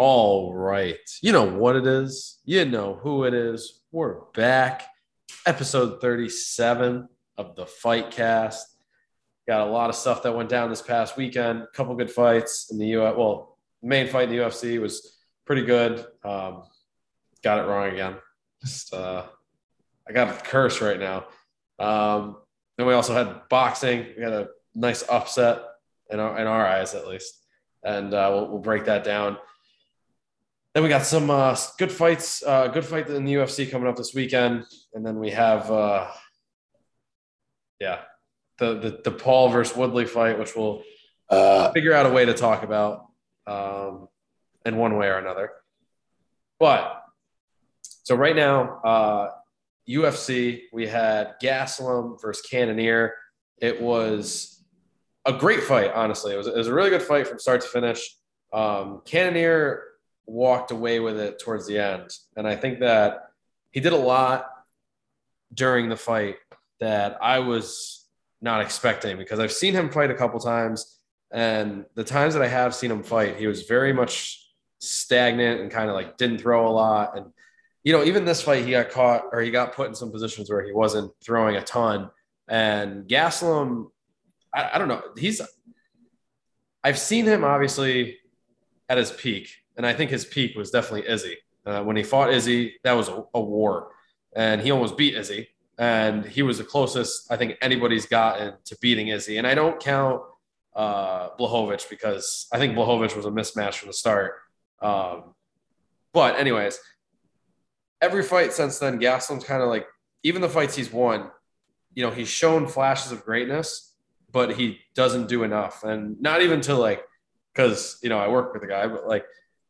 All right. You know what it is. You know who it is. We're back. Episode 37 of the Fight Cast. Got a lot of stuff that went down this past weekend. A couple good fights in the UFC. Well, main fight in the UFC was pretty good. Um, got it wrong again. Just uh, I got a curse right now. Um, then we also had boxing. We had a nice upset in our, in our eyes, at least, and uh, we'll, we'll break that down. Then we got some uh, good fights, uh, good fight in the UFC coming up this weekend, and then we have, uh, yeah, the, the the Paul versus Woodley fight, which we'll uh, figure out a way to talk about um, in one way or another. But so right now, uh, UFC, we had Gastelum versus Cannonier. It was a great fight, honestly. It was, it was a really good fight from start to finish. Um, Cannonier walked away with it towards the end. And I think that he did a lot during the fight that I was not expecting because I've seen him fight a couple times. And the times that I have seen him fight, he was very much stagnant and kind of like didn't throw a lot. And, you know, even this fight, he got caught or he got put in some positions where he wasn't throwing a ton. And Gastelum, I, I don't know. He's, I've seen him obviously at his peak and I think his peak was definitely Izzy. Uh, when he fought Izzy, that was a, a, war, and he almost beat Izzy. And he was the closest I think anybody's gotten to beating Izzy. And I don't count uh, Blachowicz because I think Blachowicz was a mismatch from the start. Um, but anyways, every fight since then, Gastelum's kind of like even the fights he's won. You know, he's shown flashes of greatness, but he doesn't do enough, and not even to like because you know I work with the guy, but like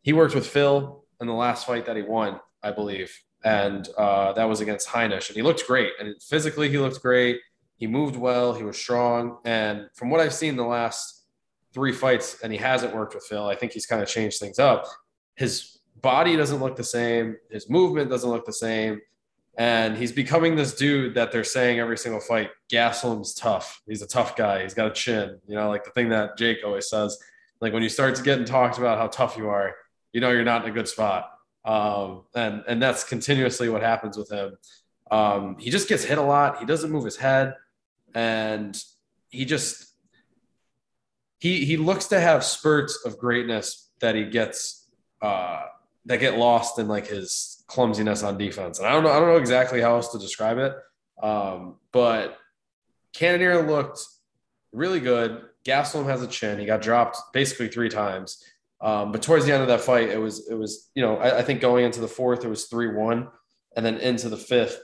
he worked with Phil in the last fight that he won, I believe, and uh, that was against Heinisch, and he looked great. And physically, he looked great. He moved well. He was strong. And from what I've seen the last three fights, and he hasn't worked with Phil, I think he's kind of changed things up. His body doesn't look the same. His movement doesn't look the same. And he's becoming this dude that they're saying every single fight. Gastelum's tough. He's a tough guy. He's got a chin. You know, like the thing that Jake always says. Like when you start getting talked about how tough you are, you know you're not in a good spot. Um, and and that's continuously what happens with him. Um, he just gets hit a lot. He doesn't move his head, and he just he he looks to have spurts of greatness that he gets uh, that get lost in like his clumsiness on defense. And I don't know I don't know exactly how else to describe it, um, but Cannonier looked really good. Gastelum has a chin. He got dropped basically three times. Um, but towards the end of that fight, it was it was you know I, I think going into the fourth it was three one, and then into the fifth,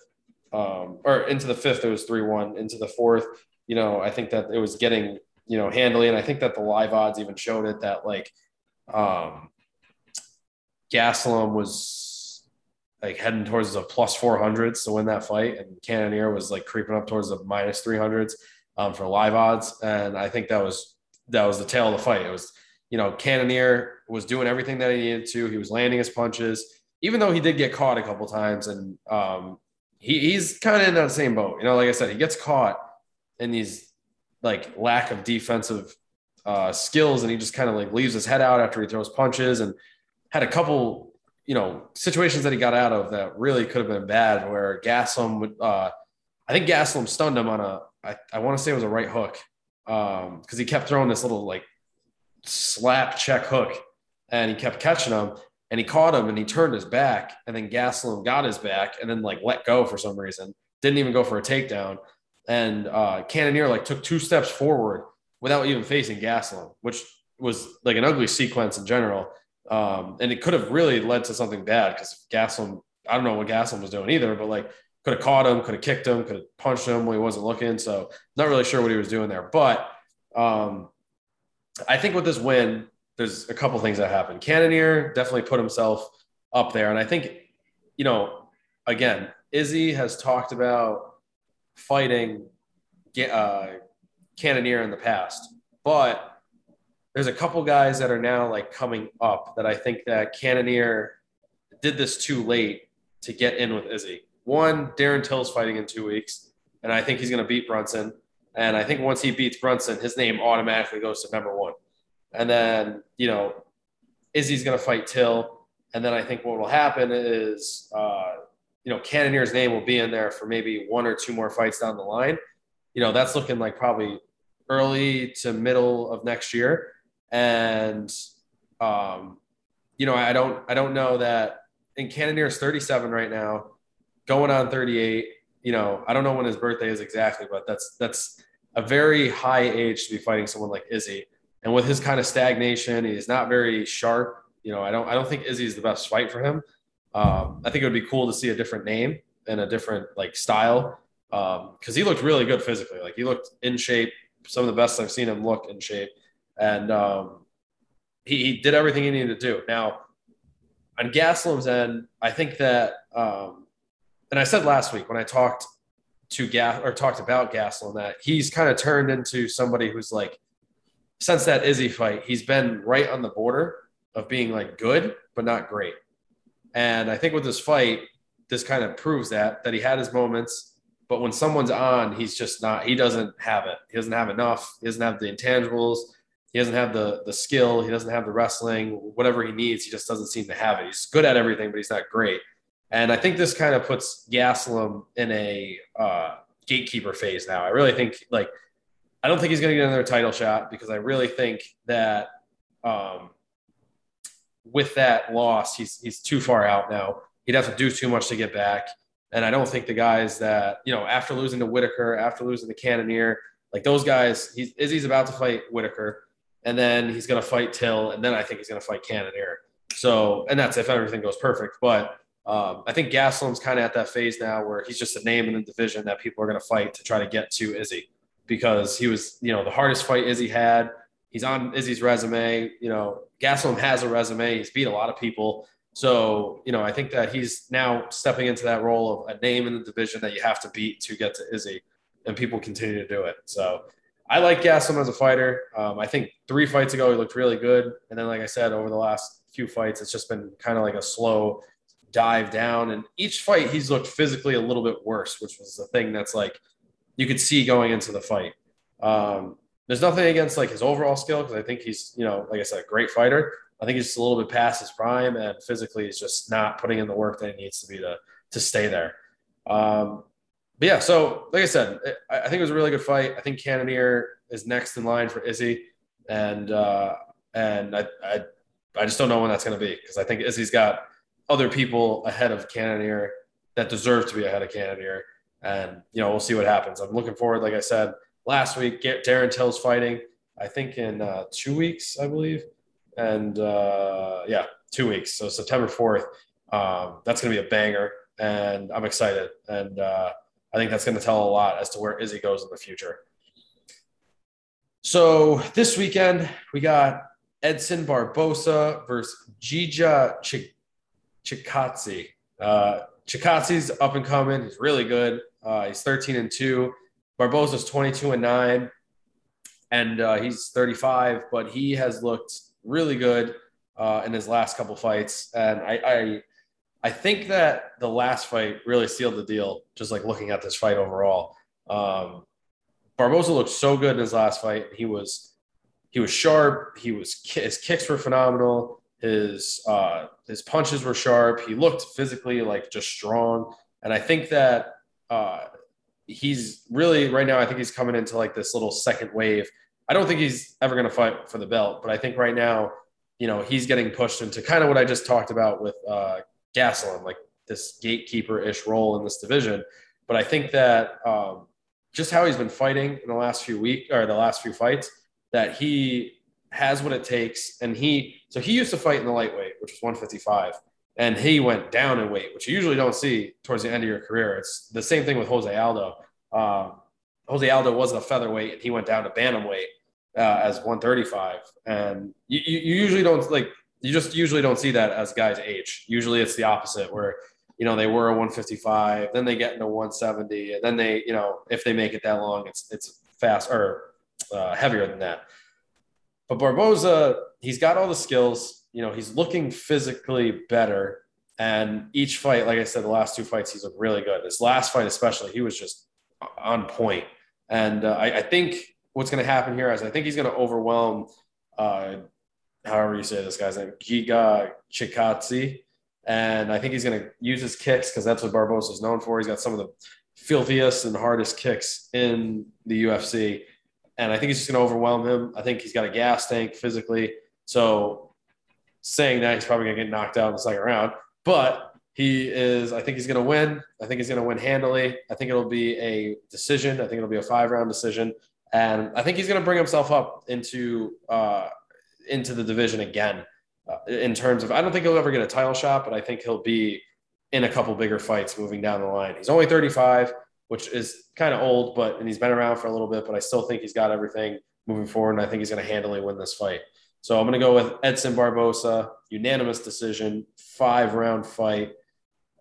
um, or into the fifth it was three one. Into the fourth, you know I think that it was getting you know handily, and I think that the live odds even showed it that like um, Gastelum was like heading towards the plus four hundreds to win that fight, and Cannonier was like creeping up towards the minus three hundreds um, for live odds, and I think that was that was the tail of the fight. It was you know, Cannonier was doing everything that he needed to. He was landing his punches, even though he did get caught a couple times. And um, he, he's kind of in that same boat. You know, like I said, he gets caught in these like lack of defensive uh, skills, and he just kind of like leaves his head out after he throws punches, and had a couple you know situations that he got out of that really could have been bad. Where Gastelum would, uh, I think Gastelum stunned him on a, I, I want to say it was a right hook, because um, he kept throwing this little like slap check hook and he kept catching him and he caught him and he turned his back and then Gastelum got his back and then like let go for some reason. Didn't even go for a takedown. And uh Cannonier like took two steps forward without even facing Gastelum, which was like an ugly sequence in general. Um, and it could have really led to something bad because Gastelum, I don't know what Gastelum was doing either, but like could have caught him, could have kicked him, could have punched him when he wasn't looking. So not really sure what he was doing there. But um, I think with this win, there's a couple things that happened. Cannonier definitely put himself up there. And I think, you know, again, Izzy has talked about fighting uh, Cannonier in the past, but there's a couple guys that are now like coming up that I think that Cannonier did this too late to get in with Izzy. One, Darren Till's fighting in two weeks, and I think he's going to beat Brunson. And I think once he beats Brunson, his name automatically goes to number one. And then, you know, Izzy's going to fight Till. And then I think what will happen is, uh, you know, Cannonier's name will be in there for maybe one or two more fights down the line. You know, that's looking like probably early to middle of next year. And, um, you know, I don't, I don't know that in Cannonier's 37 right now, going on 38. You know, I don't know when his birthday is exactly, but that's, that's a very high age to be fighting someone like Izzy. And with his kind of stagnation, he's not very sharp. You know, I don't I don't think Izzy is the best fight for him. Um, I think it would be cool to see a different name and a different like style because um, he looked really good physically. Like he looked in shape. Some of the best I've seen him look in shape, and um, he, he, did everything he needed to do. Now, on Gastelum's end, I think that, um, and I said last week when I talked to Gas or talked about Gastelum that he's kind of turned into somebody who's like since that Izzy fight, he's been right on the border of being like good, but not great. And I think with this fight, this kind of proves that that he had his moments, but when someone's on, he's just not. He doesn't have it. He doesn't have enough. He doesn't have the intangibles. He doesn't have the the skill. He doesn't have the wrestling. Whatever he needs, he just doesn't seem to have it. He's good at everything, but he's not great. And I think this kind of puts Gastelum in a uh, gatekeeper phase now. I really think like I don't think he's going to get another title shot because I really think that um, with that loss, he's he's too far out now. He'd have to do too much to get back. And I don't think the guys that you know after losing to Whitaker, after losing to Cannonier, like those guys, he's Izzy's about to fight Whitaker, and then he's going to fight Till, and then I think he's going to fight Cannonier. So, and that's if everything goes perfect. But um, I think Gastelum's kind of at that phase now where he's just a name in the division that people are going to fight to try to get to Izzy because he was, you know, the hardest fight Izzy had. He's on Izzy's resume. You know, Gastelum has a resume. He's beat a lot of people. So, you know, I think that he's now stepping into that role of a name in the division that you have to beat to get to Izzy, and people continue to do it. So, I like Gastelum as a fighter. Um, I think three fights ago he looked really good, and then, like I said, over the last few fights, it's just been kind of like a slow dive down. And each fight, he's looked physically a little bit worse, which was the thing that's like you could see going into the fight. Um, there's nothing against like his overall skill because I think he's, you know, like I said, a great fighter. I think he's just a little bit past his prime and physically he's just not putting in the work that he needs to be to to stay there. Um, but yeah, so like I said, I, I think it was a really good fight. I think Cannonier is next in line for Izzy, and uh, and I, I I just don't know when that's going to be because I think Izzy's got other people ahead of Cannonier that deserve to be ahead of Cannonier and you know we'll see what happens. I'm looking forward. Like I said last week, Darren Till's fighting. I think in uh, two weeks, I believe, and uh, yeah, two weeks. So September fourth. Um, that's going to be a banger, and I'm excited. And uh, I think that's going to tell a lot as to where Izzy goes in the future. So this weekend we got Edson Barbosa versus Giga Ch- Chikadze. Uh, Chikadze's up and coming. He's really good. Uh, he's 13 and two. Barbosa's 22 and nine, and uh, he's 35. But he has looked really good uh, in his last couple fights, and I, I, I think that the last fight really sealed the deal. Just like looking at this fight overall, um, Barbosa looked so good in his last fight. He was, he was sharp. He was his kicks were phenomenal. His uh, his punches were sharp. He looked physically like just strong, and I think that uh, he's really right now. I think he's coming into like this little second wave. I don't think he's ever going to fight for the belt, but I think right now, you know, he's getting pushed into kind of what I just talked about with uh, like this gatekeeper ish role in this division. But I think that um, just how he's been fighting in the last few weeks or the last few fights, that he has what it takes. And he, so he used to fight in the lightweight, which was 155 and he went down in weight, which you usually don't see towards the end of your career. It's the same thing with Jose Aldo. Um, Jose Aldo wasn't a featherweight; and he went down to bantamweight uh, as 135, and you, you usually don't like you just usually don't see that as guys age. Usually, it's the opposite, where you know they were a 155, then they get into 170, and then they you know if they make it that long, it's it's fast or uh, heavier than that. But Barbosa, he's got all the skills you know, he's looking physically better. And each fight, like I said, the last two fights, he's looked really good. This last fight, especially, he was just on point. And uh, I, I, think what's going to happen here is I think he's going to overwhelm uh, however you say this guy's name, Giga Chikadze. And I think he's going to use his kicks because that's what Barbosa is known for. He's got some of the filthiest and hardest kicks in the UFC. And I think he's just going to overwhelm him. I think he's got a gas tank physically. So saying that he's probably going to get knocked out in the second round, but he is, I think he's going to win. I think he's going to win handily. I think it'll be a decision. I think it'll be a five round decision. And I think he's going to bring himself up into, uh, into the division again uh, in terms of, I don't think he'll ever get a title shot, but I think he'll be in a couple bigger fights moving down the line. He's only 35, which is kind of old, but, and he's been around for a little bit, but I still think he's got everything moving forward. And I think he's going to handily win this fight. So I'm going to go with Edson Barbosa, unanimous decision, five round fight.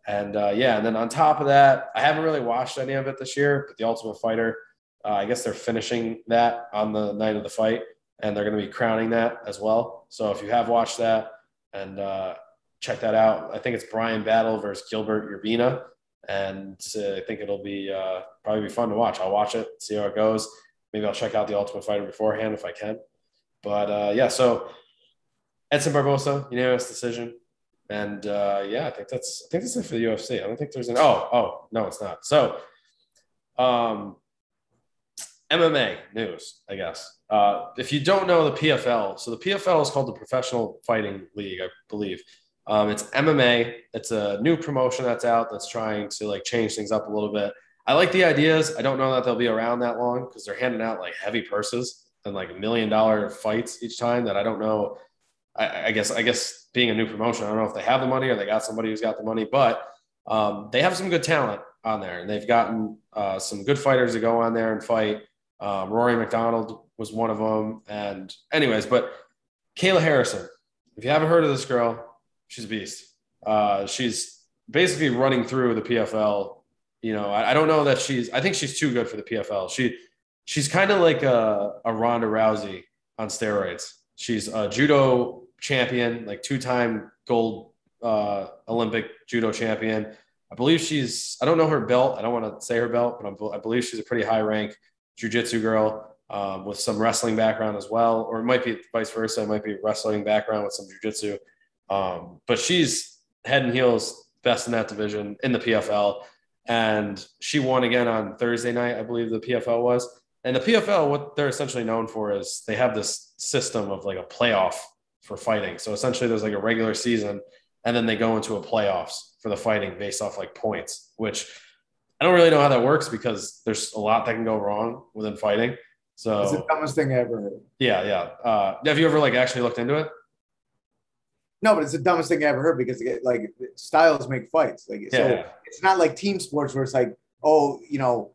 And uh, yeah, and then on top of that, I haven't really watched any of it this year, but The Ultimate Fighter, uh, I guess they're finishing that on the night of the fight, and they're going to be crowning that as well. So if you have watched that and uh, check that out, I think it's Brian Battle versus Gilbert Urbina, and uh, I think it'll be uh, probably be fun to watch. I'll watch it, see how it goes. Maybe I'll check out The Ultimate Fighter beforehand if I can. But uh, yeah, so Edson Barbosa, unanimous decision. And uh, yeah, I think that's I think that's it for the UFC. I don't think there's an oh oh no, it's not. So um, MMA news, I guess. Uh, if you don't know the PFL, so the PFL is called the Professional Fighting League, I believe. Um, it's MMA. It's a new promotion that's out that's trying to like change things up a little bit. I like the ideas. I don't know that they'll be around that long because they're handing out like heavy purses and like million dollar fights each time that I don't know. I, I, guess I guess being a new promotion, I don't know if they have the money or they got somebody who's got the money, but um, they have some good talent on there, and they've gotten uh, some good fighters to go on there and fight. Um, Rory MacDonald was one of them, and anyways, but Kayla Harrison, if you haven't heard of this girl, she's a beast. Uh, she's basically running through the PFL. You know, I, I don't know that she's. I think she's too good for the PFL. She she's kind of like a, a Ronda Rousey on steroids. She's a judo champion, like two time gold uh, Olympic judo champion. I believe she's, I don't know her belt. I don't want to say her belt, but I'm, i believe she's a pretty high rank jujitsu girl um, with some wrestling background as well. Or it might be vice versa. It might be wrestling background with some jujitsu. Um, but she's head and heels best in that division in the PFL. And she won again on Thursday night, I believe the PFL was. And the PFL, what they're essentially known for is they have this system of like a playoff for fighting. So essentially, there's like a regular season, and then they go into a playoffs for the fighting based off like points, which I don't really know how that works because there's a lot that can go wrong within fighting. So it's the dumbest thing I ever heard. Yeah, yeah. Uh, have you ever like actually looked into it? No, but it's the dumbest thing I ever heard because like styles make fights. Like yeah. so, it's not like team sports where it's like, oh, you know,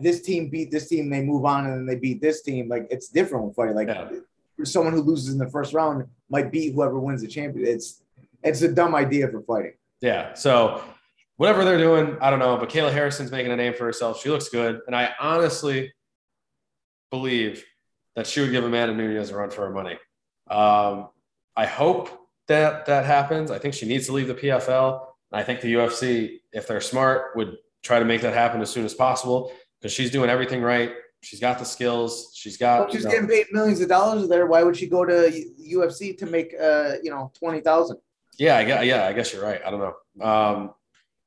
this team beat this team, they move on and then they beat this team. Like it's different with fighting. Like yeah. someone who loses in the first round might beat whoever wins the champion. It's it's a dumb idea for fighting. Yeah. So whatever they're doing, I don't know. But Kayla Harrison's making a name for herself. She looks good, and I honestly believe that she would give Amanda Nunes a run for her money. Um, I hope that that happens. I think she needs to leave the PFL. And I think the UFC, if they're smart, would try to make that happen as soon as possible because she's doing everything right. She's got the skills. She's got. Well, she's you know, getting paid millions of dollars there. Why would she go to UFC to make uh you know twenty thousand? Yeah, I guess, yeah, I guess you're right. I don't know. Um,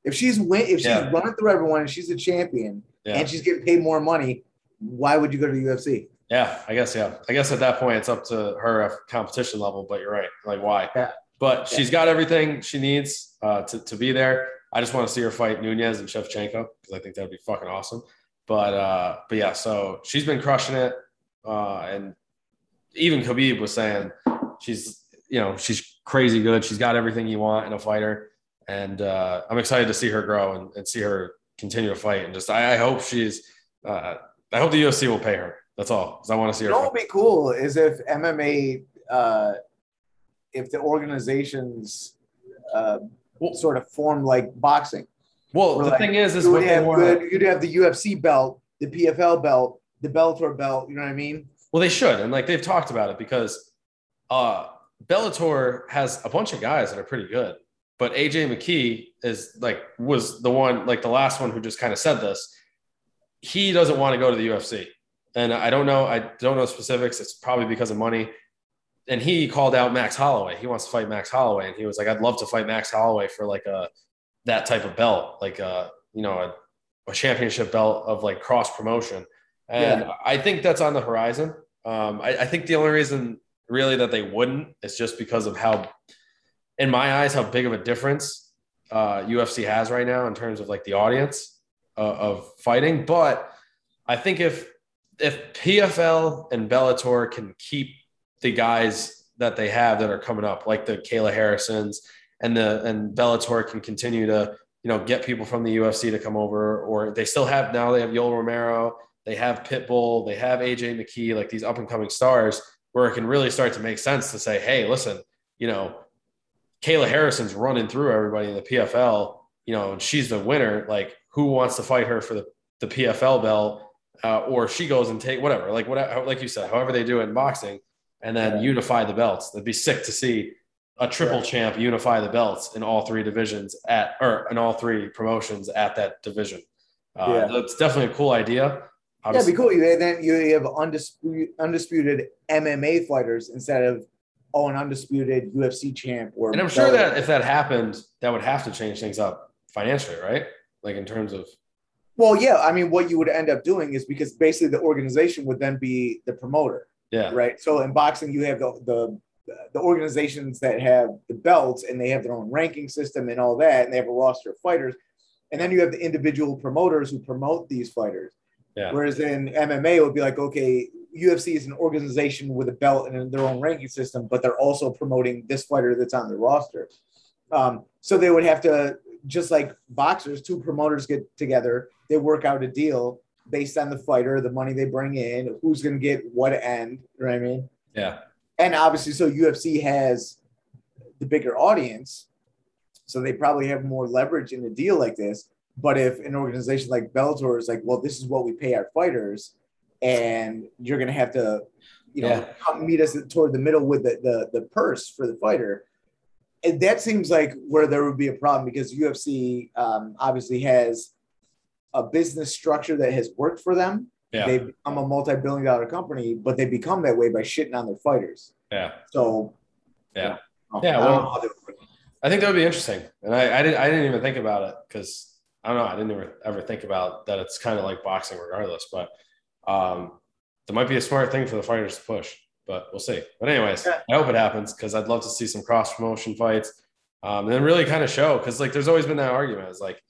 if she's win, if she's yeah. running through everyone and she's a champion yeah. and she's getting paid more money, why would you go to the UFC? Yeah, I guess yeah. I guess at that point it's up to her competition level. But you're right. Like why? Yeah. But she's got everything she needs uh, to to be there. I just want to see her fight Nunes and Shevchenko because I think that'd be fucking awesome. But uh, but yeah, so she's been crushing it, uh, and even Khabib was saying she's you know she's crazy good. She's got everything you want in a fighter, and uh, I'm excited to see her grow and, and see her continue to fight. And just I, I hope she's uh, I hope the UFC will pay her. That's all because I want to see her. What would be cool is if MMA, uh, if the organizations uh, sort of form like boxing. Well, the like, thing is, is you would have good. You'd have the UFC belt, the PFL belt, the Bellator belt. You know what I mean? Well, they should, and like they've talked about it because uh, Bellator has a bunch of guys that are pretty good, but AJ McKee is like was the one like the last one who just kind of said this. He doesn't want to go to the UFC, and I don't know. I don't know specifics. It's probably because of money and he called out Max Holloway. He wants to fight Max Holloway, and he was like, "I'd love to fight Max Holloway for like a that type of belt, like a you know a, a championship belt of like cross promotion." And yeah. I think that's on the horizon. Um, I, I think the only reason really that they wouldn't is just because of how, in my eyes, how big of a difference uh, UFC has right now in terms of like the audience uh, of fighting. But I think if if PFL and Bellator can keep the guys that they have that are coming up, like the Kayla Harrisons and the and Bellator can continue to you know get people from the UFC to come over, or they still have now they have Yoel Romero, they have Pitbull, they have AJ McKee, like these up and coming stars, where it can really start to make sense to say, hey, listen, you know, Kayla Harrison's running through everybody in the PFL, you know, and she's the winner. Like, who wants to fight her for the, the PFL belt? Uh, or she goes and take whatever, like what, like you said, however they do it in boxing, and then yeah. unify the belts. That'd be sick to see a triple yeah. champ unify the belts in all three divisions at or in all three promotions at that division. Uh, yeah. That's definitely a cool idea. Obviously. Yeah, be cool. You, then you have undisputed, undisputed MMA fighters instead of oh an undisputed UFC champ. Or and I'm sure that if that happened, that would have to change things up financially, right? Like in terms of. Well, yeah. I mean, what you would end up doing is because basically the organization would then be the promoter. Yeah. Right. So in boxing, you have the the the organizations that have the belts and they have their own ranking system and all that, and they have a roster of fighters. And then you have the individual promoters who promote these fighters. Yeah. Whereas in MMA, it would be like, okay, UFC is an organization with a belt and their own ranking system, but they're also promoting this fighter that's on the roster. Um, so they would have to, just like boxers, two promoters get together, they work out a deal based on the fighter, the money they bring in, who's going to get what end. You know what I mean? Yeah. And obviously, so UFC has the bigger audience, so they probably have more leverage in a deal like this. But if an organization like Bellator is like, well, this is what we pay our fighters, and you're gonna have to, you know, yeah. meet us toward the middle with the, the the purse for the fighter. And that seems like where there would be a problem because UFC um, obviously has a business structure that has worked for them. Yeah. They become a multi-billion dollar company, but they become that way by shitting on their fighters. Yeah. So yeah. You know, yeah. Well, I think that would be interesting. And I, I didn't I didn't even think about it because I don't know. I didn't ever, ever think about that. It's kind of like boxing, regardless. But um, there might be a smart thing for the fighters to push, but we'll see. But anyways, yeah. I hope it happens because I'd love to see some cross promotion fights, um, and then really kind of show because like there's always been that argument. is like,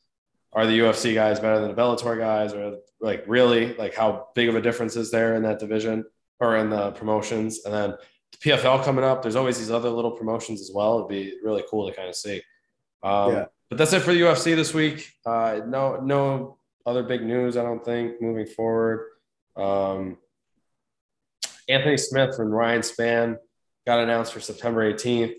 are the UFC guys better than the Bellator guys, or like really like how big of a difference is there in that division or in the promotions? And then the PFL coming up, there's always these other little promotions as well. It'd be really cool to kind of see. Um, yeah but that's it for the UFC this week. Uh, no, no other big news, I don't think, moving forward. Um, Anthony Smith and Ryan Spann got announced for September 18th.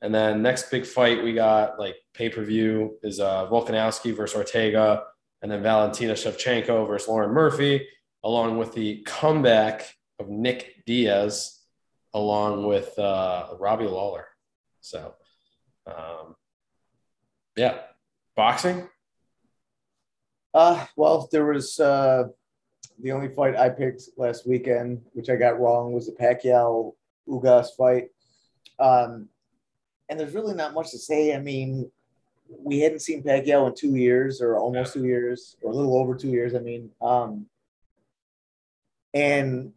And then next big fight we got like pay per view is uh, Volkanovski versus Ortega, and then Valentina Shevchenko versus Lauren Murphy, along with the comeback of Nick Diaz, along with uh, Robbie Lawler. So um, yeah. Boxing? Uh, well, there was uh, the only fight I picked last weekend, which I got wrong, was the Pacquiao Ugas fight. Um, and there's really not much to say. I mean, we hadn't seen Pacquiao in two years or almost two years or a little over two years. I mean, um, and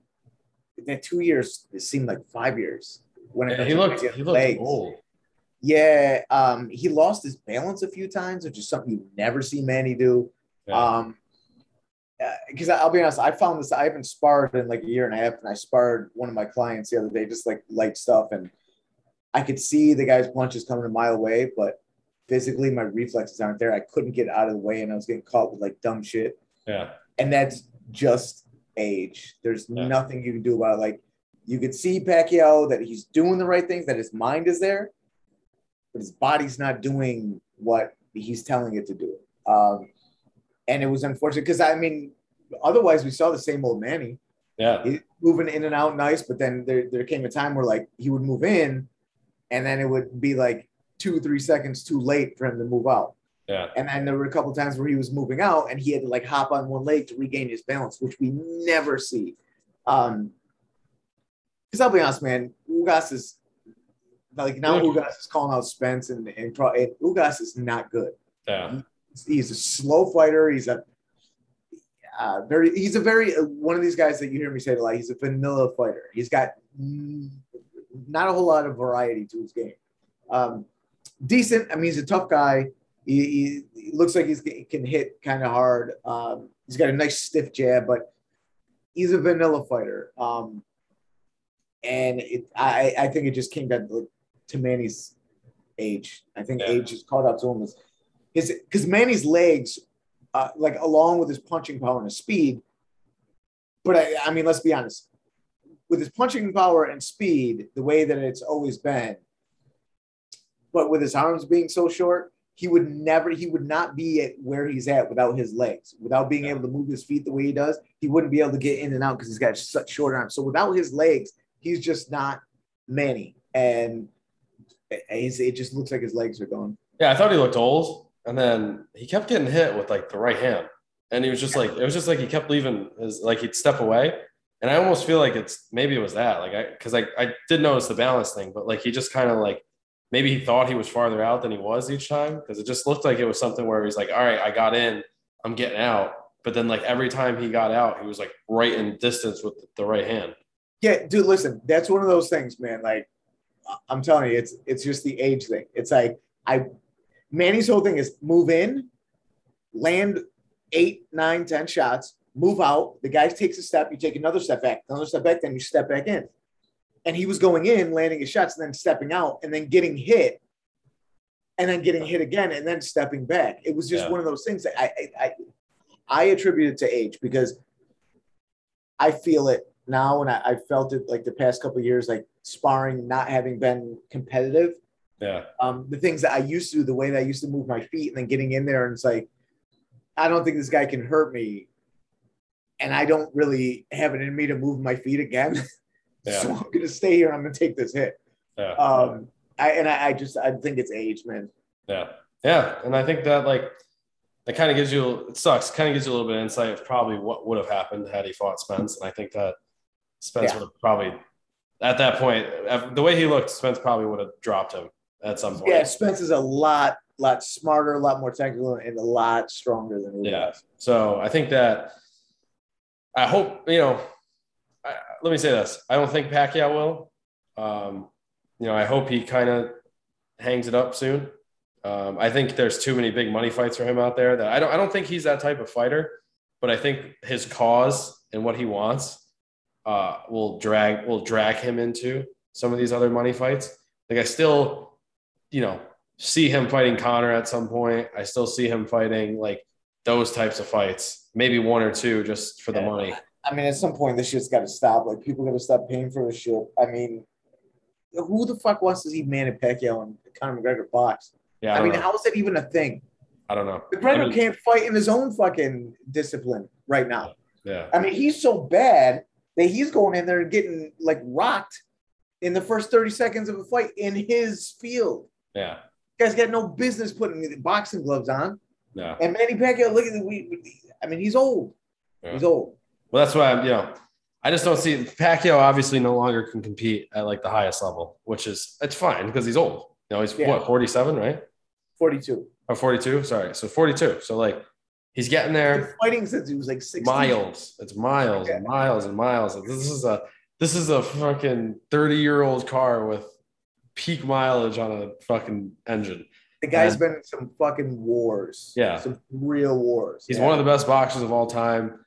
that two years, it seemed like five years. When yeah, he looked, he looked old. Yeah, um, he lost his balance a few times, which is something you never see Manny do. Yeah. Um, because uh, I'll be honest, I found this. I haven't sparred in like a year and a half, and I sparred one of my clients the other day, just like light stuff, and I could see the guy's punches coming a mile away, but physically my reflexes aren't there. I couldn't get out of the way, and I was getting caught with like dumb shit. Yeah, and that's just age. There's yeah. nothing you can do about it. Like you could see Pacquiao that he's doing the right things, that his mind is there, but his body's not doing what he's telling it to do. Um, and it was unfortunate because I mean, otherwise we saw the same old Manny. Yeah, he, moving in and out nice, but then there there came a time where like he would move in, and then it would be like two three seconds too late for him to move out. Yeah. And then there were a couple times where he was moving out and he had to like hop on one leg to regain his balance, which we never see. Um, Because I'll be honest, man, Ugas is like now Ugas is calling out Spence and and, pro, and Ugas is not good. Yeah. He's a slow fighter. He's a uh, very he's a very uh, one of these guys that you hear me say a lot. He's a vanilla fighter. He's got mm, not a whole lot of variety to his game. Um, decent. I mean, he's a tough guy. He, he, he looks like he's, he can hit kind of hard. Um, he's got a nice stiff jab, but he's a vanilla fighter. Um, and it, I, I think it just came down to, to Manny's age. I think yeah. age has caught up to him. His because Manny's legs, uh, like along with his punching power and his speed. But I, I mean, let's be honest. With his punching power and speed, the way that it's always been, but with his arms being so short, he would never he would not be at where he's at without his legs. Without being able to move his feet the way he does he wouldn't be able to get in and out because he's got such short arms. So without his legs he's just not manny. And it just looks like his legs are gone. Yeah i thought he looked old and then he kept getting hit with like the right hand and he was just like it was just like he kept leaving his like he'd step away and i almost feel like it's maybe it was that like i because I, I did notice the balance thing but like he just kind of like maybe he thought he was farther out than he was each time because it just looked like it was something where he's like, all right, I got in, I'm getting out. But then like every time he got out, he was like right in distance with the right hand. Yeah, dude, listen, that's one of those things, man. Like I'm telling you, it's it's just the age thing. It's like I Manny's whole thing is move in, land eight, nine, ten shots, move out. The guy takes a step, you take another step back, another step back, then you step back in and he was going in, landing his shots, and then stepping out, and then getting hit, and then getting hit again, and then stepping back. It was just yeah. one of those things that I, I, I I attribute it to age because I feel it now, and I, I felt it like the past couple years, like sparring, not having been competitive. Yeah. Um, the things that I used to do, the way that I used to move my feet, and then getting in there, and it's like, I don't think this guy can hurt me, and I don't really have it in me to move my feet again. Yeah. So I'm gonna stay here. And I'm gonna take this hit. Yeah. Um, I, and I, I just I think it's age, man. Yeah, yeah, and I think that like that kind of gives you it sucks. Kind of gives you a little bit of insight of probably what would have happened had he fought Spence, and I think that Spence yeah. would have probably at that point the way he looked, Spence probably would have dropped him at some point. Yeah, Spence is a lot lot smarter, a lot more technical, and a lot stronger than he yeah. So I think that I hope you know let me say this: I don't think Pacquiao will. Um, you know, I hope he kind of hangs it up soon. Um, I think there's too many big money fights for him out there that I don't. I don't think he's that type of fighter. But I think his cause and what he wants uh, will drag will drag him into some of these other money fights. Like I still, you know, see him fighting Conor at some point. I still see him fighting like those types of fights, maybe one or two just for the yeah. money. I mean, at some point, this shit's got to stop. Like, people got to stop paying for this shit. I mean, who the fuck wants to see Manny Pacquiao and Conor McGregor box? Yeah, I, I mean, know. how is that even a thing? I don't know. McGregor I mean, can't fight in his own fucking discipline right now. Yeah. I mean, he's so bad that he's going in there and getting like rocked in the first 30 seconds of a fight in his field. Yeah. Guy's got no business putting boxing gloves on. Yeah. And Manny Pacquiao, look at the we. I mean, he's old. Yeah. He's old. Well, that's why I'm, you know, I just don't see Pacquiao obviously no longer can compete at like the highest level, which is it's fine because he's old. You know, he's yeah. what 47, right? 42. Or 42. Sorry. So 42. So like he's getting there. fighting since he was like six Miles. It's miles and miles and miles. This is a this is a fucking 30 year old car with peak mileage on a fucking engine. The guy's and, been in some fucking wars. Yeah. Some real wars. He's yeah. one of the best boxers of all time.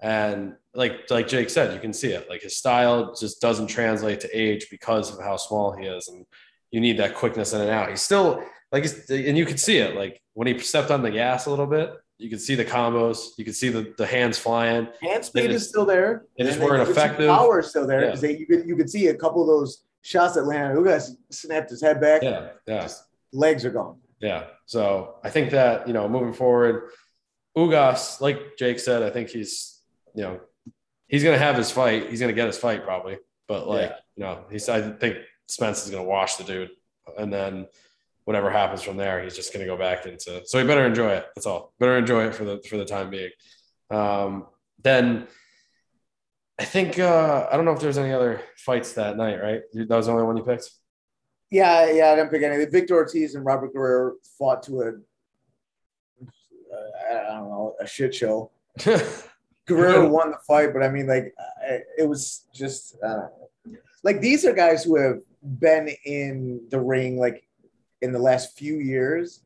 And like like Jake said, you can see it. Like his style just doesn't translate to age because of how small he is, and you need that quickness in and out. He's still like, and you can see it. Like when he stepped on the gas a little bit, you can see the combos. You can see the, the hands flying. Hand speed is still there. It is weren't effective. Power is still there because yeah. you could you could see a couple of those shots that landed. Ugas snapped his head back. Yeah, yeah. legs are gone. Yeah. So I think that you know moving forward, Ugas, like Jake said, I think he's you know, he's going to have his fight. He's going to get his fight probably. But like, yeah. you know, he's, I think Spence is going to wash the dude. And then whatever happens from there, he's just going to go back into, so he better enjoy it. That's all. Better enjoy it for the, for the time being. Um, then I think uh, I don't know if there's any other fights that night, right? That was the only one you picked. Yeah, yeah, I didn't pick any. Victor Ortiz and Robert Guerrero fought to a, uh, I don't know, a shit show. Guerrero won the fight, but I mean, like, it was just uh, like these are guys who have been in the ring like in the last few years,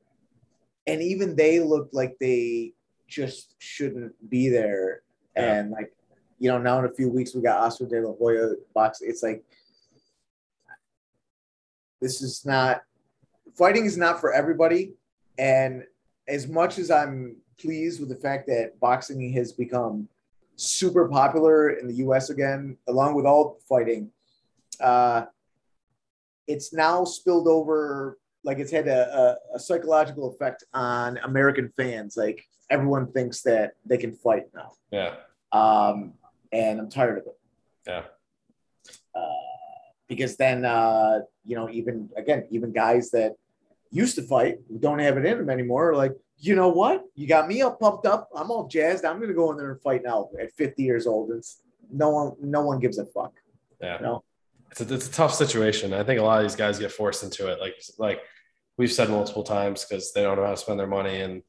and even they looked like they just shouldn't be there. Yeah. And like, you know, now in a few weeks we got Oscar De La Hoya box. It's like this is not fighting is not for everybody. And as much as I'm pleased with the fact that boxing has become super popular in the US again, along with all fighting, uh, it's now spilled over like it's had a, a, a, psychological effect on American fans. Like everyone thinks that they can fight now. Yeah. Um, and I'm tired of it. Yeah. Uh, because then, uh, you know, even again, even guys that used to fight don't have it in them anymore. Like, you know what? You got me all pumped up. I'm all jazzed. I'm going to go in there and fight now at 50 years old. It's no one, no one gives a fuck. Yeah. You know? It's a, it's a tough situation. I think a lot of these guys get forced into it. Like, like we've said multiple times because they don't know how to spend their money and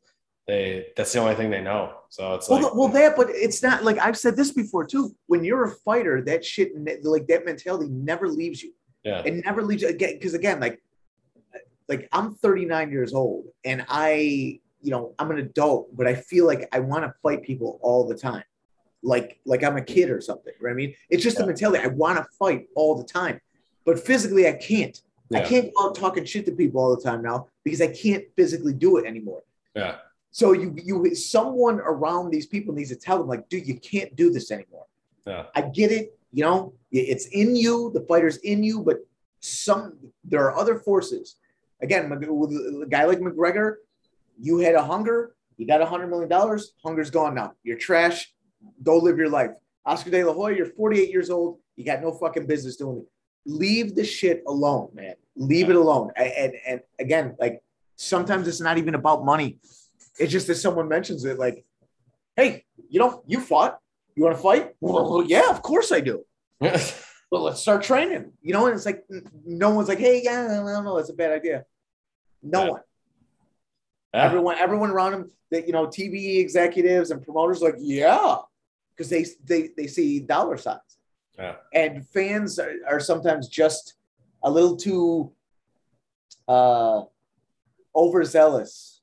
they that's the only thing they know. So it's well, like well that, but it's not like I've said this before too. When you're a fighter, that shit like that mentality never leaves you. Yeah, it never leaves you again because again, like like I'm 39 years old and I you know I'm an adult, but I feel like I want to fight people all the time, like like I'm a kid or something. Right? I mean, it's just yeah. a mentality. I want to fight all the time, but physically I can't. Yeah. I can't go out talking shit to people all the time now because I can't physically do it anymore. Yeah. So you you someone around these people needs to tell them like, dude, you can't do this anymore. Yeah. I get it. You know, it's in you. The fighter's in you, but some there are other forces. Again, with a guy like McGregor, you had a hunger. You got a hundred million dollars. Hunger's gone now. You're trash. Go live your life. Oscar De La Hoya, you're 48 years old. You got no fucking business doing it. Leave the shit alone, man. Leave yeah. it alone. And, and and again, like sometimes it's not even about money. It's just that someone mentions it, like, "Hey, you know, you fought. You want to fight? Well, yeah, of course I do. well, let's start training. You know, and it's like no one's like, "Hey, yeah, I don't know, that's a bad idea." No yeah. one. Yeah. Everyone, everyone around him, that you know, TV executives and promoters, like, yeah, because they they they see dollar signs. Yeah. And fans are, are sometimes just a little too uh, overzealous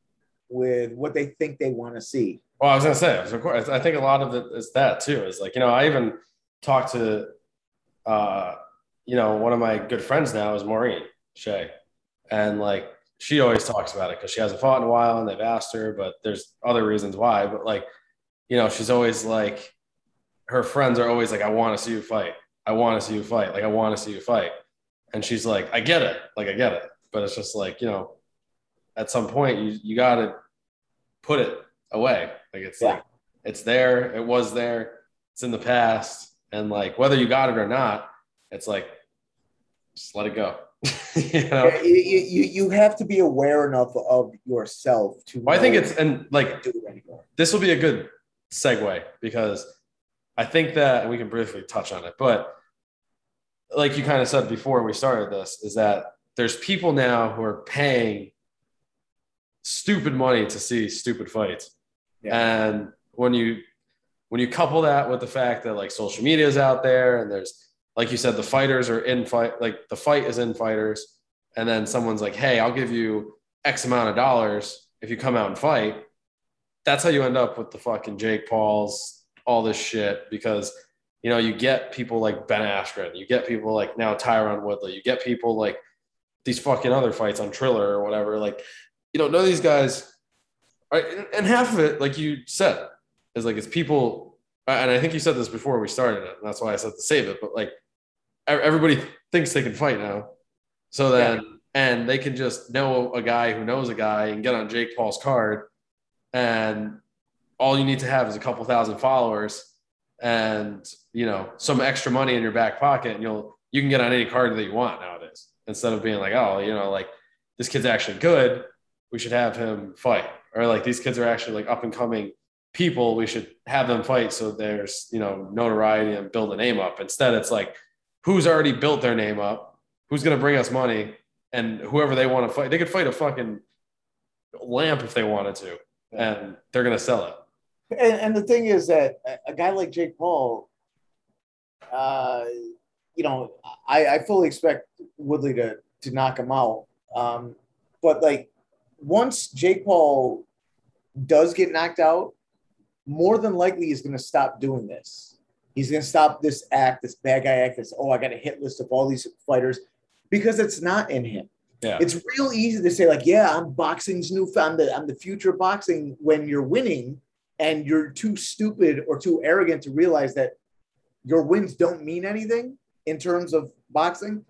with what they think they want to see. Well, I was gonna say, of course, I think a lot of it is that too. Is like you know, I even talked to, uh, you know, one of my good friends now is Maureen Shea, and like she always talks about it because she hasn't fought in a while, and they've asked her, but there's other reasons why. But like, you know, she's always like, her friends are always like, I want to see you fight. I want to see you fight. Like, I want to see you fight. And she's like, I get it. Like, I get it. But it's just like, you know, at some point you you got to put it away. Like it's yeah. like it's there, it was there, it's in the past, and like whether you got it or not, it's like just let it go. you know, you, you you have to be aware enough of yourself to. Well, I think it's and like this will be a good segue because I think that we can briefly touch on it, but like you kind of said before we started this, is that there's people now who are paying stupid money to see stupid fights. Yeah. And when you when you couple that with the fact that like social media is out there and there's like you said the fighters are in fight like the fight is in fighters and then someone's like hey I'll give you x amount of dollars if you come out and fight that's how you end up with the fucking Jake Pauls all this shit because you know you get people like Ben Askren you get people like now Tyron Woodley you get people like these fucking other fights on Triller or whatever like you know, of these guys, right? And half of it, like you said, is like it's people, and I think you said this before we started it, and that's why I said to save it. But like everybody thinks they can fight now, so then yeah. and they can just know a guy who knows a guy and get on Jake Paul's card, and all you need to have is a couple thousand followers and you know some extra money in your back pocket, and you'll you can get on any card that you want nowadays instead of being like, oh, you know, like this kid's actually good we should have him fight or like these kids are actually like up and coming people, we should have them fight so there's you know notoriety and build a name up. Instead, it's like who's already built their name up, who's going to bring us money, and whoever they want to fight, they could fight a fucking lamp if they wanted to, and they're going to sell it. And, and the thing is that a guy like Jake Paul, uh, you know, I, I fully expect Woodley to to knock him out. Um, but like once Jake Paul does get knocked out, more than likely he's going to stop doing this. He's going to stop this act, this bad guy act. This oh, I got a hit list of all these fighters because it's not in him. Yeah. It's real easy to say like, yeah, I'm boxing's new. I'm the I'm the future of boxing when you're winning and you're too stupid or too arrogant to realize that your wins don't mean anything in terms of boxing.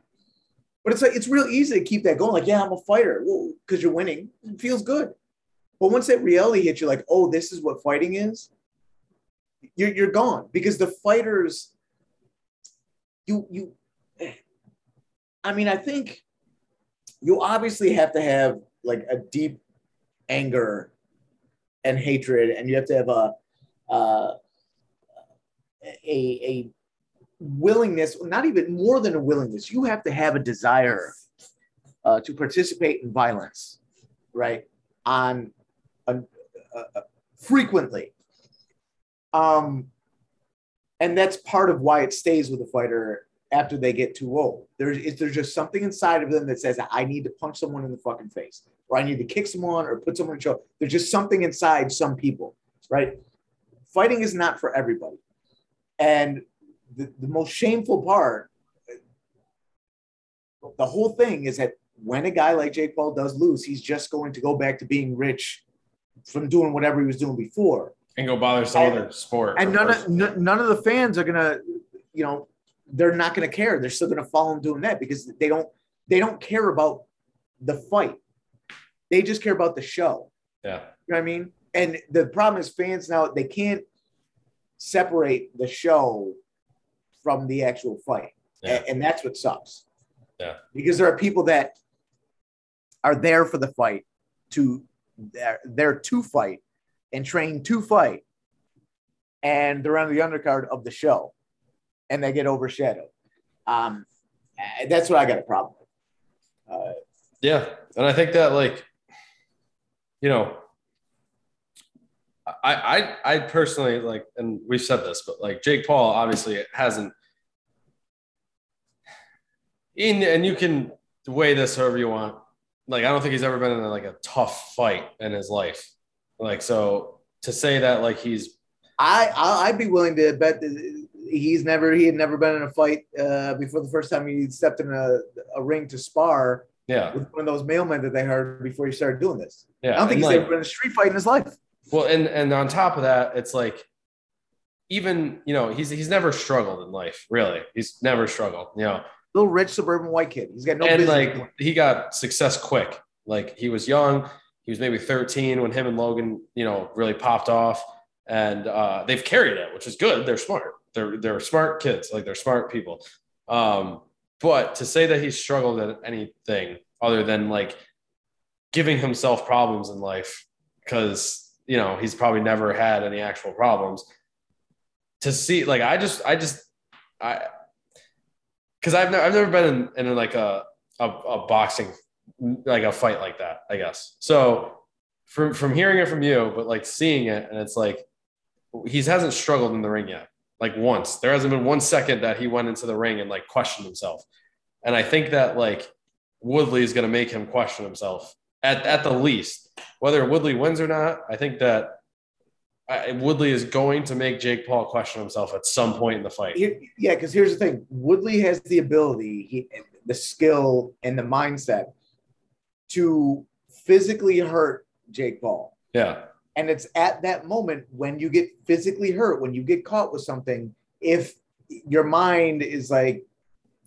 But it's like it's real easy to keep that going. Like, yeah, I'm a fighter. Because you're winning, it feels good. But once that reality hits you, like, oh, this is what fighting is, you're you're gone. Because the fighters, you you I mean, I think you obviously have to have like a deep anger and hatred, and you have to have a uh, a a willingness, not even more than a willingness. You have to have a desire uh, to participate in violence, right? On uh, uh, frequently, um, and that's part of why it stays with a fighter after they get too old. There's there's just something inside of them that says I need to punch someone in the fucking face, or I need to kick someone, or put someone in jail. There's just something inside some people, right? Fighting is not for everybody, and the, the most shameful part, the whole thing is that when a guy like Jake Paul does lose, he's just going to go back to being rich from doing whatever he was doing before and go bother some and, other sport. And none of n- none of the fans are gonna, you know, they're not going to care. They're still going to follow him doing that because they don't they don't care about the fight. They just care about the show. Yeah. You know what I mean? And the problem is fans now they can't separate the show from the actual fight. Yeah. And, and that's what sucks. Yeah. Because there are people that are there for the fight to they're there to fight and train to fight and they're on the undercard of the show and they get overshadowed. Um, that's what I got a problem with. Uh, yeah, and I think that like, you know, I I I personally like, and we've said this, but like Jake Paul obviously hasn't. In and you can weigh this however you want. Like I don't think he's ever been in a, like a tough fight in his life. Like so to say that like he's I I'd be willing to bet that he's never he had never been in a fight uh, before the first time he stepped in a, a ring to spar. Yeah, with one of those mailmen that they heard before he started doing this. Yeah, I don't think and he's like, ever been in a street fight in his life. Well, and and on top of that, it's like even you know he's he's never struggled in life. Really, he's never struggled. You know, little rich suburban white kid. He's got no and like he got success quick. Like he was young. He was maybe 13 when him and Logan, you know, really popped off, and uh, they've carried it, which is good. They're smart. They're they're smart kids, like they're smart people. Um, but to say that he struggled at anything other than like giving himself problems in life because you know he's probably never had any actual problems. To see, like, I just, I just, I, because I've never, I've never been in, in like a, a, a boxing like a fight like that, I guess. So from from hearing it from you, but like seeing it, and it's like he hasn't struggled in the ring yet like once. There hasn't been one second that he went into the ring and like questioned himself. And I think that like Woodley is going to make him question himself at, at the least. Whether Woodley wins or not, I think that I, Woodley is going to make Jake Paul question himself at some point in the fight. Yeah, because here's the thing: Woodley has the ability, he, the skill, and the mindset to physically hurt Jake Paul. Yeah. And it's at that moment when you get physically hurt, when you get caught with something, if your mind is like,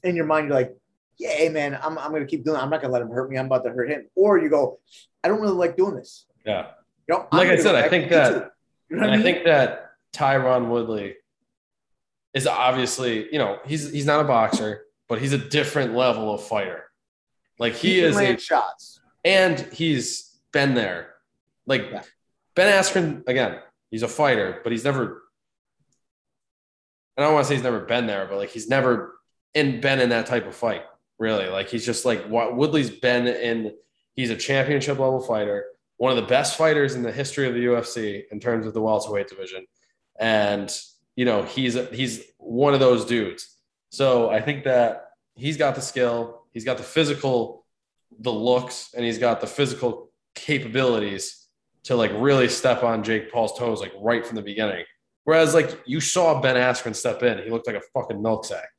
in your mind, you're like, yeah, hey man, I'm, I'm going to keep doing it. I'm not going to let him hurt me. I'm about to hurt him. Or you go, I don't really like doing this. Yeah. You know, like I said, I think that, you know I, mean? I think that Tyron Woodley is obviously, you know, he's, he's not a boxer, but he's a different level of fighter. Like he, he is a, shots. And he's been there. Like yeah. Ben Askren, again, He's a fighter, but he's never. I don't want to say he's never been there, but like he's never in been in that type of fight. Really, like he's just like what Woodley's been in. He's a championship level fighter, one of the best fighters in the history of the UFC in terms of the welterweight division, and you know he's he's one of those dudes. So I think that he's got the skill, he's got the physical, the looks, and he's got the physical capabilities to like really step on Jake Paul's toes like right from the beginning. Whereas like you saw Ben Askren step in, he looked like a fucking milk sack.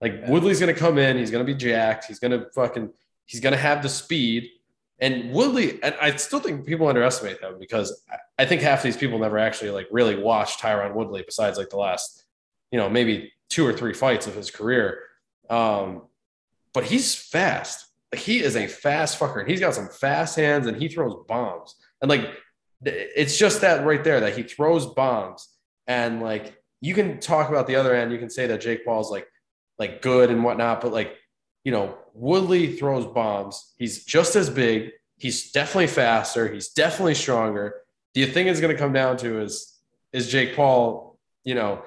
Like Woodley's gonna come in, he's gonna be jacked, he's gonna fucking he's gonna have the speed. And Woodley, and I still think people underestimate them because I think half these people never actually like really watched Tyron Woodley besides like the last, you know, maybe two or three fights of his career. Um, but he's fast. Like he is a fast fucker. and He's got some fast hands and he throws bombs. And like it's just that right there that he throws bombs. And like you can talk about the other end. You can say that Jake Paul's like like good and whatnot, but like you know, Woodley throws bombs. He's just as big. He's definitely faster. He's definitely stronger. The thing is going to come down to is is Jake Paul, you know,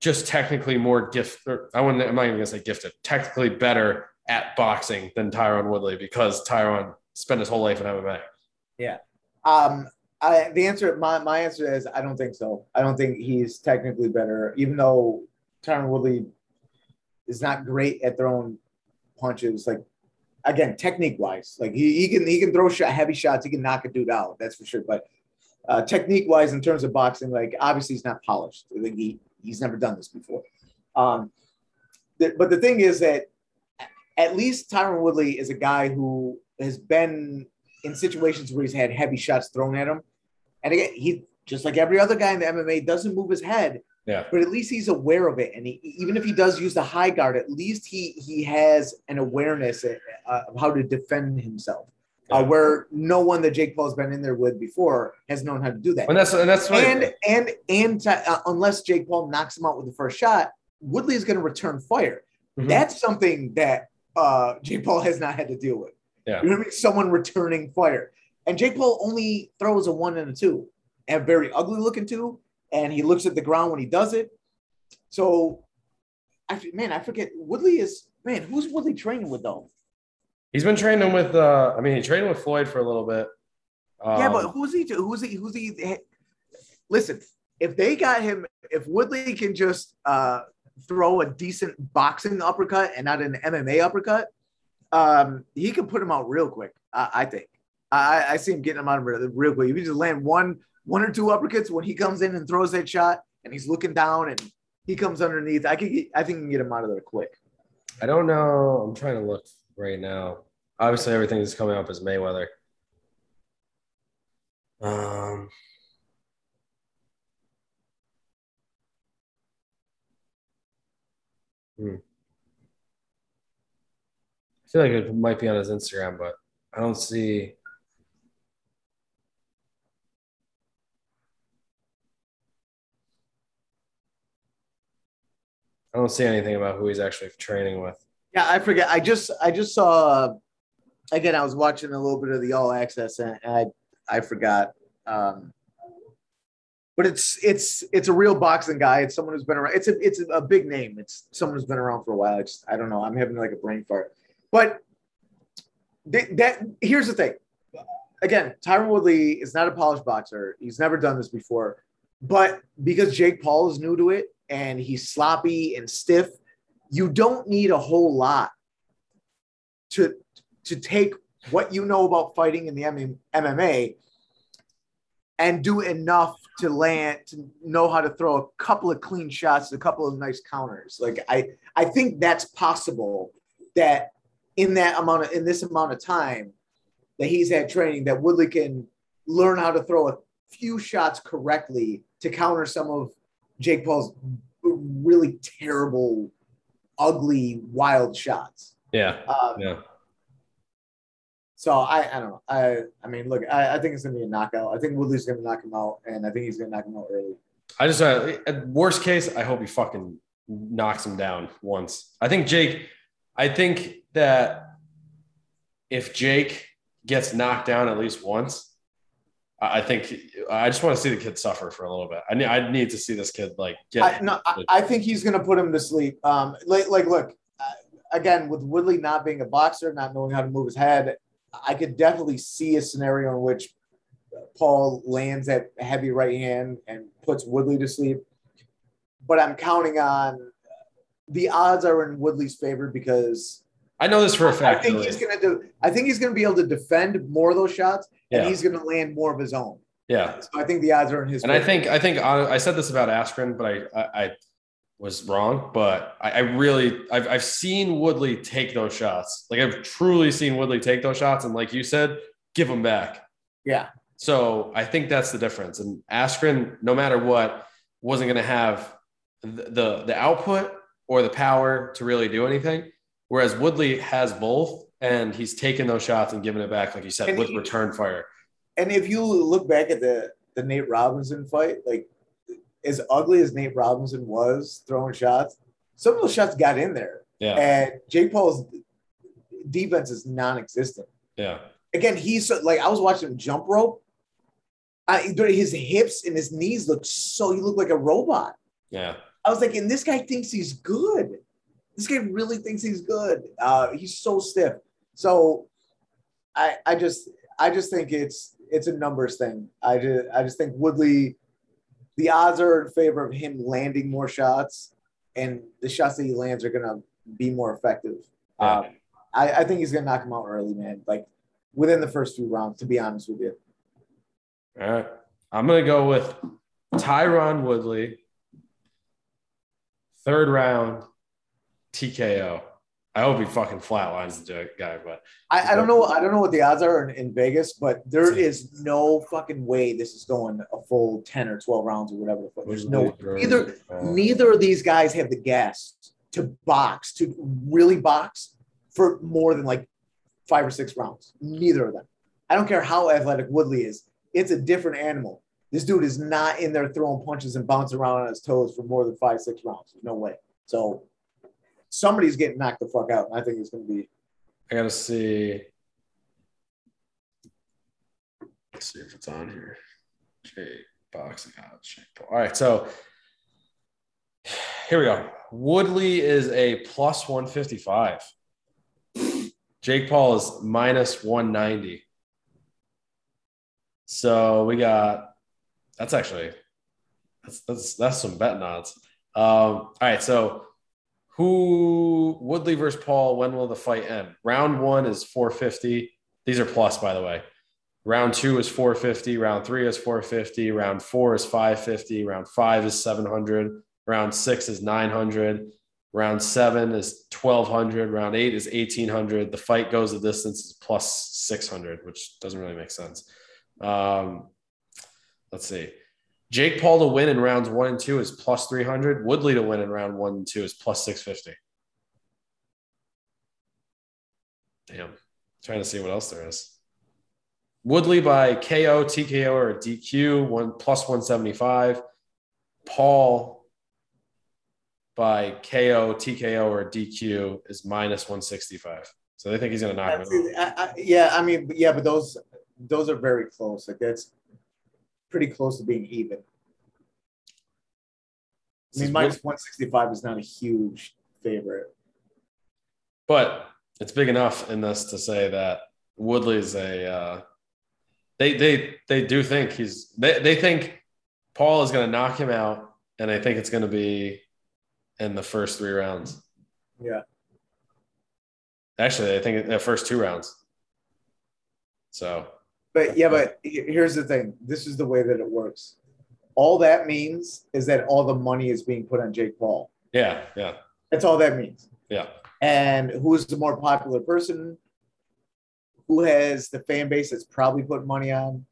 just technically more gift. I wouldn't. I'm not even gonna say gifted. Technically better at boxing than Tyron Woodley because Tyron spent his whole life in MMA. Yeah. Um. I, the answer, my, my answer is I don't think so. I don't think he's technically better, even though Tyron Woodley is not great at throwing punches. Like again, technique wise, like he, he can he can throw shot, heavy shots. He can knock a dude out. That's for sure. But uh, technique wise, in terms of boxing, like obviously he's not polished. Think he he's never done this before. Um, th- but the thing is that at least Tyron Woodley is a guy who has been in situations where he's had heavy shots thrown at him. And again, he just like every other guy in the MMA doesn't move his head. Yeah. But at least he's aware of it, and he, even if he does use the high guard, at least he he has an awareness of how to defend himself. Uh, yeah. Uh, where no one that Jake Paul's been in there with before has known how to do that. And that's and that's right. and and and to, uh, unless Jake Paul knocks him out with the first shot, Woodley is going to return fire. Mm-hmm. That's something that uh, Jake Paul has not had to deal with. Yeah. You know what I mean? Someone returning fire. And Jake Paul only throws a one and a two, and very ugly looking two. And he looks at the ground when he does it. So, I man, I forget. Woodley is man. Who's Woodley training with though? He's been training with. uh I mean, he trained with Floyd for a little bit. Um, yeah, but um, who's he? Who's he? Who's he? Listen, if they got him, if Woodley can just uh throw a decent boxing uppercut and not an MMA uppercut, um, he can put him out real quick. I, I think. I, I see him getting him out real quick. If he just land one, one or two uppercuts when he comes in and throws that shot, and he's looking down and he comes underneath, I could, I think, can get him out of there quick. I don't know. I'm trying to look right now. Obviously, everything is coming up as Mayweather. Um. Hmm. I feel like it might be on his Instagram, but I don't see. I don't see anything about who he's actually training with. Yeah, I forget. I just I just saw again. I was watching a little bit of the All Access, and I I forgot. Um, but it's it's it's a real boxing guy. It's someone who's been around. It's a it's a big name. It's someone who's been around for a while. I just I don't know. I'm having like a brain fart. But that, that here's the thing. Again, Tyron Woodley is not a polished boxer. He's never done this before. But because Jake Paul is new to it and he's sloppy and stiff, you don't need a whole lot to to take what you know about fighting in the MMA and do enough to land to know how to throw a couple of clean shots, a couple of nice counters. Like I I think that's possible that in that amount of in this amount of time that he's had training that Woodley can learn how to throw a few shots correctly to counter some of Jake Paul's really terrible, ugly, wild shots. Yeah. Um, yeah. So I, I don't know. I I mean, look, I, I think it's gonna be a knockout. I think Woodley's gonna knock him out, and I think he's gonna knock him out early. I just uh, at worst case, I hope he fucking knocks him down once. I think Jake. I think that if Jake gets knocked down at least once, I think I just want to see the kid suffer for a little bit. I need I need to see this kid like get. I, no, I, I think he's going to put him to sleep. Um, like, like look, uh, again with Woodley not being a boxer, not knowing how to move his head, I could definitely see a scenario in which Paul lands that heavy right hand and puts Woodley to sleep. But I'm counting on the odds are in Woodley's favor because I know this for a fact. I think he's gonna do. I think he's gonna be able to defend more of those shots, and he's gonna land more of his own. Yeah. So I think the odds are in his. And favor. I think I think uh, I said this about Askren, but I I, I was wrong. But I, I really I've I've seen Woodley take those shots. Like I've truly seen Woodley take those shots, and like you said, give them back. Yeah. So I think that's the difference. And Askren, no matter what, wasn't going to have the, the the output or the power to really do anything. Whereas Woodley has both, and he's taken those shots and given it back, like you said, and with he, return fire. And if you look back at the the Nate Robinson fight, like as ugly as Nate Robinson was throwing shots, some of those shots got in there. Yeah. And Jake Paul's defense is non-existent. Yeah. Again, he's like I was watching him jump rope. I, his hips and his knees look so he looked like a robot. Yeah. I was like, and this guy thinks he's good. This guy really thinks he's good. Uh, he's so stiff. So I I just I just think it's it's a numbers thing. I just I just think Woodley, the odds are in favor of him landing more shots, and the shots that he lands are gonna be more effective. Um, I, I think he's gonna knock him out early, man. Like within the first few rounds, to be honest with you. All right. I'm gonna go with Tyron Woodley. Third round, TKO. I hope he fucking flatlines the guy, but I, I, don't know. I don't know what the odds are in, in, Vegas, but there is no fucking way this is going a full ten or twelve rounds or whatever. The fuck. There's no neither. Uh, neither of these guys have the gas to box to really box for more than like five or six rounds. Neither of them. I don't care how athletic Woodley is. It's a different animal. This dude is not in there throwing punches and bouncing around on his toes for more than five, six rounds. no way. So somebody's getting knocked the fuck out. And I think it's going to be. I got to see. Let's see if it's on here. Jake boxing out. Jake Paul. All right, so here we go. Woodley is a plus 155. Jake Paul is minus 190. So we got that's actually that's that's that's some bet odds. Um, all right, so who Woodley versus Paul? When will the fight end? Round one is 450. These are plus, by the way. Round two is 450. Round three is 450. Round four is 550. Round five is 700. Round six is 900. Round seven is 1200. Round eight is 1800. The fight goes the distance is plus 600, which doesn't really make sense. Um, let's see. Jake Paul to win in rounds one and two is plus 300. Woodley to win in round one and two is plus 650. Damn. Trying to see what else there is. Woodley by KO, TKO, or DQ, one plus 175. Paul by KO, TKO, or DQ is minus 165. So they think he's going to knock him out. Yeah, I mean, yeah, but those those are very close. Like that's pretty close to being even. I mean, minus 165 is not a huge favorite. But it's big enough in this to say that Woodley's a uh, they they they do think he's they, they think Paul is gonna knock him out, and I think it's gonna be in the first three rounds. Yeah. Actually, I think the first two rounds. So but yeah, but here's the thing. This is the way that it works. All that means is that all the money is being put on Jake Paul. Yeah, yeah. That's all that means. Yeah. And who's the more popular person? Who has the fan base that's probably put money on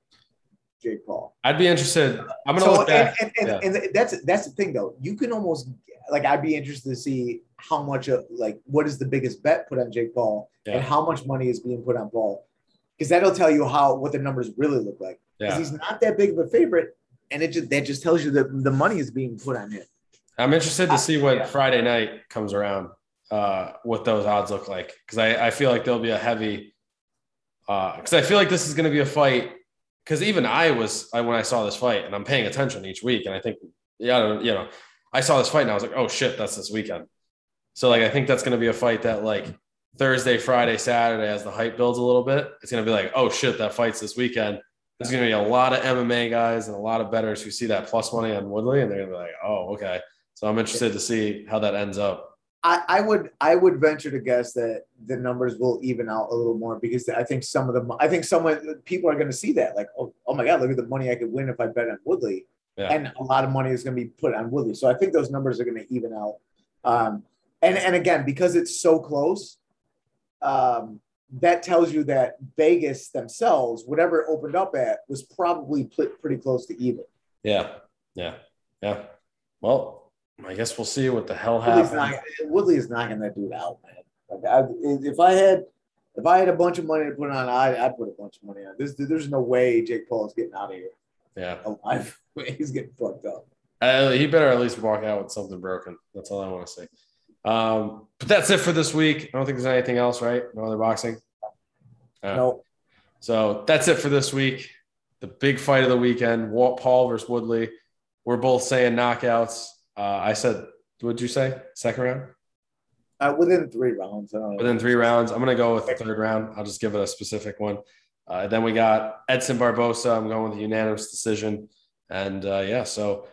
Jake Paul? I'd be interested. I'm gonna so, look back. And, and, yeah. and, that's that's the thing though. You can almost like I'd be interested to see how much of like what is the biggest bet put on Jake Paul yeah. and how much money is being put on Paul because that'll tell you how what the numbers really look like. Because yeah. he's not that big of a favorite, and it just that just tells you that the money is being put on him. I'm interested to see what yeah. Friday night comes around, uh, what those odds look like, because I, I feel like there'll be a heavy, uh because uh, I feel like this is going to be a fight because even I was I, when I saw this fight, and I'm paying attention each week, and I think yeah, you know, I saw this fight and I was like, oh shit, that's this weekend. So like I think that's going to be a fight that like Thursday, Friday, Saturday, as the hype builds a little bit, it's going to be like, oh shit, that fight's this weekend. There's going to be a lot of MMA guys and a lot of betters who see that plus money on Woodley, and they're going to be like, oh, okay. So I'm interested to see how that ends up. I, I would I would venture to guess that the numbers will even out a little more because I think some of the I think someone people are going to see that like oh, oh my god look at the money I could win if I bet on Woodley yeah. and a lot of money is going to be put on Woodley so I think those numbers are going to even out um, and and again because it's so close um, that tells you that Vegas themselves whatever it opened up at was probably pretty close to even yeah yeah yeah well I guess we'll see what the hell happens. Not, Woodley is knocking that dude out, man. Like I, if I had if I had a bunch of money to put on, I, I'd put a bunch of money on. This, there's no way Jake Paul is getting out of here. Yeah, alive. He's getting fucked up. Uh, he better at least walk out with something broken. That's all I want to say. Um, but that's it for this week. I don't think there's anything else, right? No other boxing. Uh, no. So that's it for this week. The big fight of the weekend: Walt Paul versus Woodley. We're both saying knockouts. Uh, I said, what'd you say? Second round? Uh, within three rounds. Within three rounds. I'm going to go with the third round. I'll just give it a specific one. Uh, then we got Edson Barbosa. I'm going with a unanimous decision. And uh, yeah, so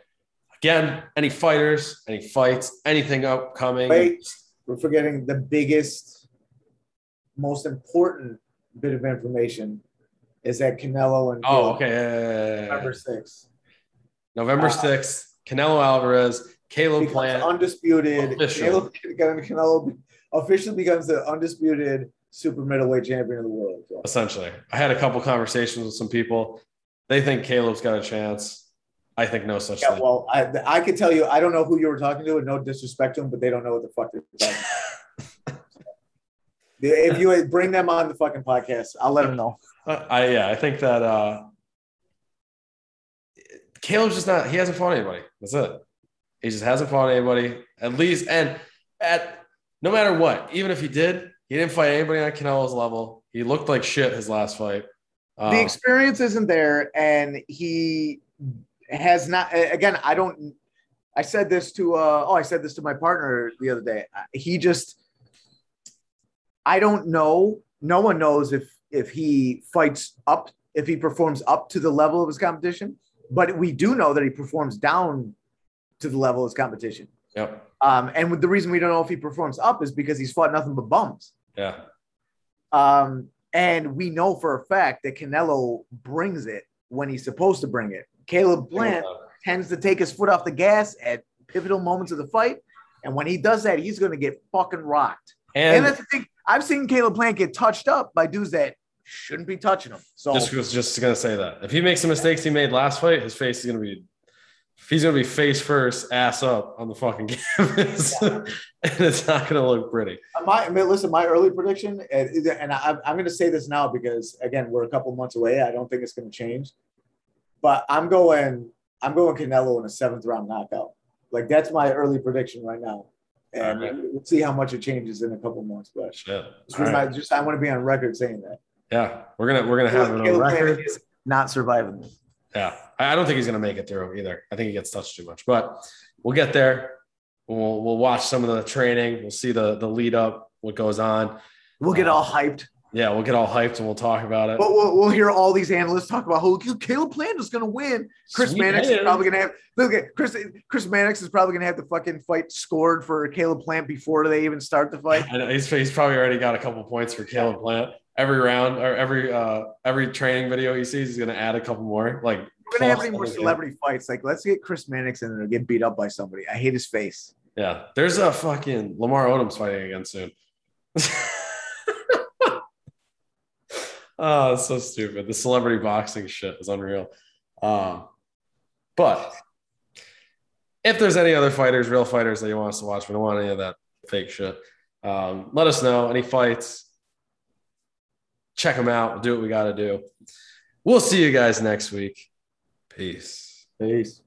again, any fighters, any fights, anything upcoming? Wait, we're forgetting the biggest, most important bit of information is that Canelo and oh, okay, yeah, yeah, yeah, November sixth. November uh, sixth, Canelo Alvarez Caleb Plant undisputed. Caleb, Canelo officially becomes the undisputed super middleweight champion of the world. Essentially, I had a couple conversations with some people. They think Caleb's got a chance. I think no such yeah, thing. Well, I, I could tell you, I don't know who you were talking to, and no disrespect to them, but they don't know what the fuck they're talking if you bring them on the fucking podcast, I'll let them know. Uh, I yeah, I think that uh Caleb's just not. He hasn't fought anybody. That's it. He just hasn't fought anybody, at least. And at no matter what, even if he did, he didn't fight anybody on Canelo's level. He looked like shit his last fight. Um, the experience isn't there, and he has not. Again, I don't. I said this to. Uh, oh, I said this to my partner the other day. He just. I don't know. No one knows if if he fights up, if he performs up to the level of his competition. But we do know that he performs down to the level of his competition. Yep. Um, and the reason we don't know if he performs up is because he's fought nothing but bums. Yeah. Um, and we know for a fact that Canelo brings it when he's supposed to bring it. Caleb Plant tends to take his foot off the gas at pivotal moments of the fight. And when he does that, he's going to get fucking rocked. And, and that's the thing. I've seen Caleb Plant get touched up by dudes that shouldn't be touching him. So just was just gonna say that if he makes the mistakes he made last fight, his face is gonna be he's gonna be face first, ass up on the fucking canvas, yeah. and it's not gonna look pretty. Uh, my, I mean, listen, my early prediction, and, and I, I'm gonna say this now because again, we're a couple months away. I don't think it's gonna change, but I'm going, I'm going Canelo in a seventh round knockout. Like that's my early prediction right now. And right. we'll see how much it changes in a couple months. But. Just, right. just I want to be on record saying that. Yeah, we're gonna we're gonna have it on record. Not surviving this. Yeah, I don't think he's going to make it through either. I think he gets touched too much, but we'll get there. We'll we'll watch some of the training. We'll see the the lead up, what goes on. We'll get uh, all hyped. Yeah, we'll get all hyped and we'll talk about it. But we'll, we'll hear all these analysts talk about who Caleb Plant is going to win. Chris Sweet Mannix is probably going to have look at Chris. Chris Mannix is probably going to have the fucking fight scored for Caleb Plant before they even start the fight. I know, he's, he's probably already got a couple points for Caleb Plant every round or every uh every training video he sees. He's going to add a couple more. Like we're gonna have any more celebrity fights. Like, let's get Chris Mannix in there and get beat up by somebody. I hate his face. Yeah, there's a fucking Lamar Odom's fighting again soon. oh, it's so stupid. The celebrity boxing shit is unreal. Um, but if there's any other fighters, real fighters that you want us to watch, we don't want any of that fake shit. Um, let us know any fights. Check them out. We'll do what we got to do. We'll see you guys next week. Peace. Peace.